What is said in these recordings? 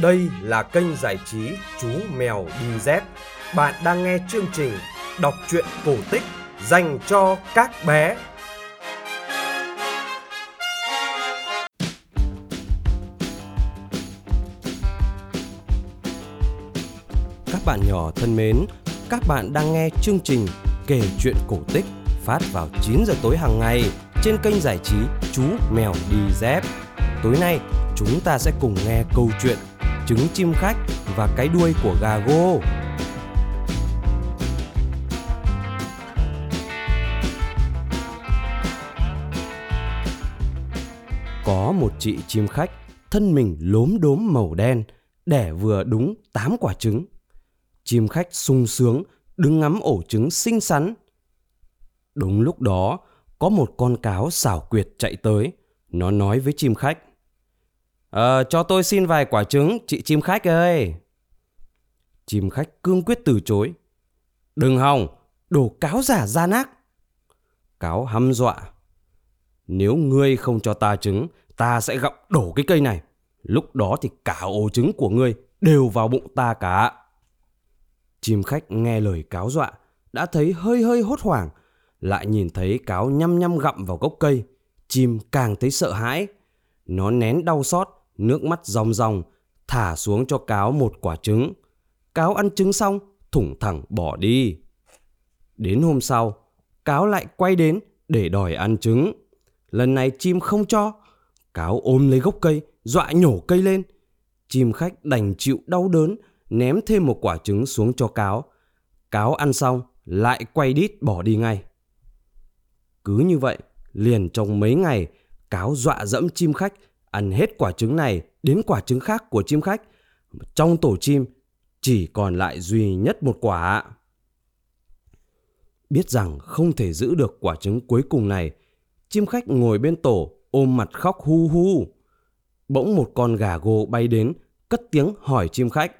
Đây là kênh giải trí Chú Mèo Đi Dép. Bạn đang nghe chương trình đọc truyện cổ tích dành cho các bé. Các bạn nhỏ thân mến, các bạn đang nghe chương trình kể chuyện cổ tích phát vào 9 giờ tối hàng ngày trên kênh giải trí Chú Mèo Đi Dép. Tối nay, chúng ta sẽ cùng nghe câu chuyện Trứng chim khách và cái đuôi của gà gô. Có một chị chim khách, thân mình lốm đốm màu đen, đẻ vừa đúng 8 quả trứng. Chim khách sung sướng, đứng ngắm ổ trứng xinh xắn. Đúng lúc đó, có một con cáo xảo quyệt chạy tới. Nó nói với chim khách. Ờ, cho tôi xin vài quả trứng, chị chim khách ơi. Chim khách cương quyết từ chối. Đừng hòng, đồ cáo giả gian ác. Cáo hăm dọa. Nếu ngươi không cho ta trứng, ta sẽ gặm đổ cái cây này. Lúc đó thì cả ổ trứng của ngươi đều vào bụng ta cả. Chim khách nghe lời cáo dọa, đã thấy hơi hơi hốt hoảng, lại nhìn thấy cáo nhăm nhăm gặm vào gốc cây. Chim càng thấy sợ hãi. Nó nén đau xót, nước mắt ròng ròng, thả xuống cho cáo một quả trứng. Cáo ăn trứng xong, thủng thẳng bỏ đi. Đến hôm sau, cáo lại quay đến để đòi ăn trứng. Lần này chim không cho. Cáo ôm lấy gốc cây, dọa nhổ cây lên. Chim khách đành chịu đau đớn, ném thêm một quả trứng xuống cho cáo. Cáo ăn xong, lại quay đít bỏ đi ngay. Cứ như vậy, liền trong mấy ngày, cáo dọa dẫm chim khách ăn hết quả trứng này đến quả trứng khác của chim khách. Trong tổ chim chỉ còn lại duy nhất một quả. Biết rằng không thể giữ được quả trứng cuối cùng này, chim khách ngồi bên tổ ôm mặt khóc hu hu. Bỗng một con gà gô bay đến, cất tiếng hỏi chim khách.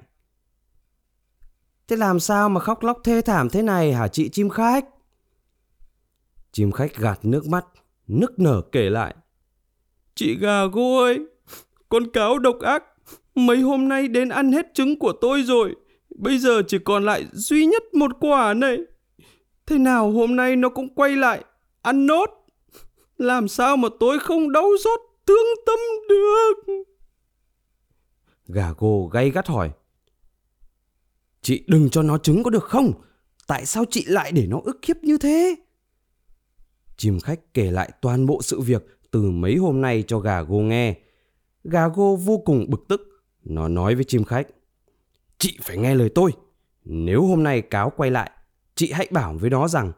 Thế làm sao mà khóc lóc thê thảm thế này hả chị chim khách? Chim khách gạt nước mắt, nức nở kể lại. Chị gà gô ơi, con cáo độc ác, mấy hôm nay đến ăn hết trứng của tôi rồi. Bây giờ chỉ còn lại duy nhất một quả này. Thế nào hôm nay nó cũng quay lại, ăn nốt. Làm sao mà tôi không đau xót, thương tâm được? Gà gô gay gắt hỏi. Chị đừng cho nó trứng có được không? Tại sao chị lại để nó ức hiếp như thế? Chim khách kể lại toàn bộ sự việc từ mấy hôm nay cho gà gô nghe. Gà gô vô cùng bực tức. Nó nói với chim khách. Chị phải nghe lời tôi. Nếu hôm nay cáo quay lại, chị hãy bảo với nó rằng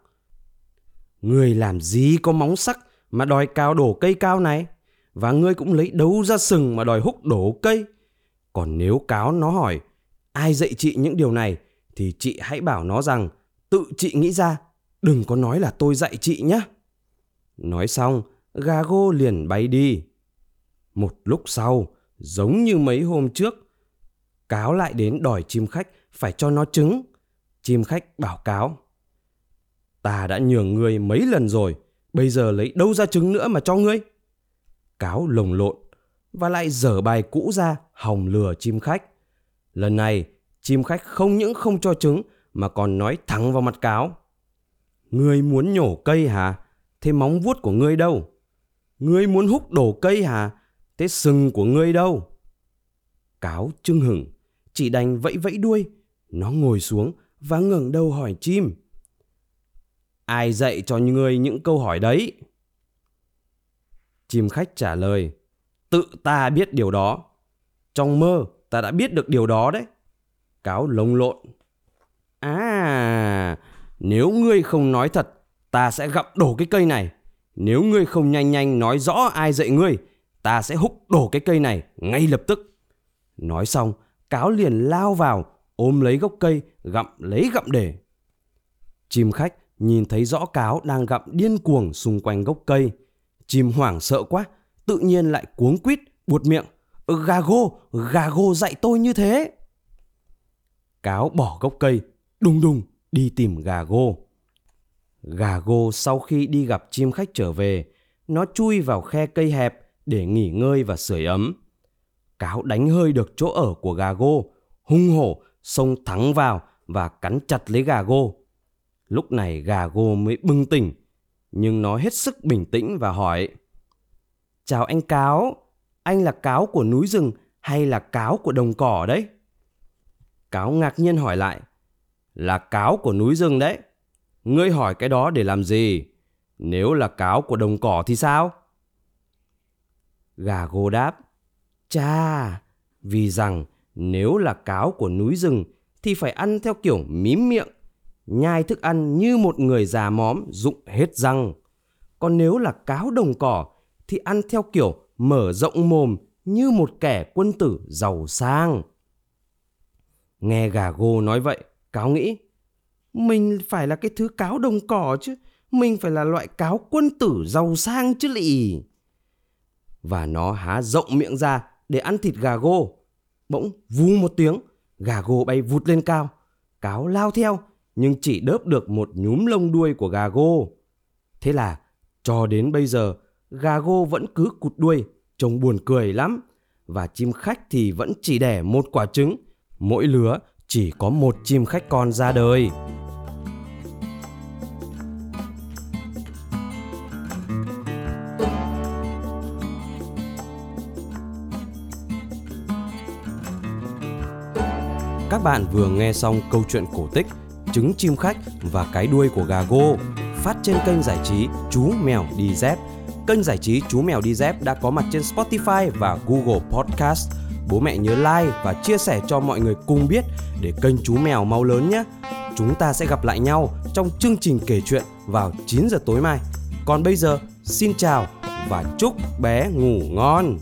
Người làm gì có móng sắc mà đòi cao đổ cây cao này? Và ngươi cũng lấy đấu ra sừng mà đòi húc đổ cây. Còn nếu cáo nó hỏi ai dạy chị những điều này thì chị hãy bảo nó rằng tự chị nghĩ ra, đừng có nói là tôi dạy chị nhé. Nói xong, gà gô liền bay đi. Một lúc sau, giống như mấy hôm trước, cáo lại đến đòi chim khách phải cho nó trứng. Chim khách bảo cáo. Ta đã nhường ngươi mấy lần rồi, bây giờ lấy đâu ra trứng nữa mà cho ngươi? Cáo lồng lộn và lại dở bài cũ ra hòng lừa chim khách. Lần này, chim khách không những không cho trứng mà còn nói thẳng vào mặt cáo. Ngươi muốn nhổ cây hả? Thế móng vuốt của ngươi đâu? Ngươi muốn hút đổ cây hả? Thế sừng của ngươi đâu? Cáo trưng hửng, chỉ đành vẫy vẫy đuôi. Nó ngồi xuống và ngẩng đầu hỏi chim. Ai dạy cho ngươi những câu hỏi đấy? Chim khách trả lời. Tự ta biết điều đó. Trong mơ ta đã biết được điều đó đấy. Cáo lông lộn. À, nếu ngươi không nói thật, ta sẽ gặm đổ cái cây này. Nếu ngươi không nhanh nhanh nói rõ ai dạy ngươi, ta sẽ húc đổ cái cây này ngay lập tức. Nói xong, cáo liền lao vào, ôm lấy gốc cây, gặm lấy gặm để. Chim khách nhìn thấy rõ cáo đang gặm điên cuồng xung quanh gốc cây. Chim hoảng sợ quá, tự nhiên lại cuống quýt, buột miệng. Gà gô, gà gô dạy tôi như thế. Cáo bỏ gốc cây, đùng đùng đi tìm gà gô. Gà gô sau khi đi gặp chim khách trở về, nó chui vào khe cây hẹp để nghỉ ngơi và sưởi ấm. cáo đánh hơi được chỗ ở của gà gô, hung hổ xông thẳng vào và cắn chặt lấy gà gô. Lúc này gà gô mới bừng tỉnh, nhưng nó hết sức bình tĩnh và hỏi. Chào anh cáo, anh là cáo của núi rừng hay là cáo của đồng cỏ đấy? Cáo ngạc nhiên hỏi lại. Là cáo của núi rừng đấy. Ngươi hỏi cái đó để làm gì? Nếu là cáo của đồng cỏ thì sao? Gà gô đáp. Cha, vì rằng nếu là cáo của núi rừng thì phải ăn theo kiểu mím miệng, nhai thức ăn như một người già móm dụng hết răng. Còn nếu là cáo đồng cỏ thì ăn theo kiểu mở rộng mồm như một kẻ quân tử giàu sang. Nghe gà gô nói vậy, cáo nghĩ, mình phải là cái thứ cáo đồng cỏ chứ, mình phải là loại cáo quân tử giàu sang chứ lị. Và nó há rộng miệng ra để ăn thịt gà gô. Bỗng vù một tiếng, gà gô bay vụt lên cao. Cáo lao theo, nhưng chỉ đớp được một nhúm lông đuôi của gà gô. Thế là, cho đến bây giờ, gà gô vẫn cứ cụt đuôi, trông buồn cười lắm. Và chim khách thì vẫn chỉ đẻ một quả trứng, mỗi lứa chỉ có một chim khách con ra đời. Các bạn vừa nghe xong câu chuyện cổ tích Trứng chim khách và cái đuôi của gà gô phát trên kênh giải trí Chú Mèo Đi Dép. Kênh giải trí Chú Mèo Đi Dép đã có mặt trên Spotify và Google Podcast. Bố mẹ nhớ like và chia sẻ cho mọi người cùng biết để kênh Chú Mèo mau lớn nhé. Chúng ta sẽ gặp lại nhau trong chương trình kể chuyện vào 9 giờ tối mai. Còn bây giờ, xin chào và chúc bé ngủ ngon.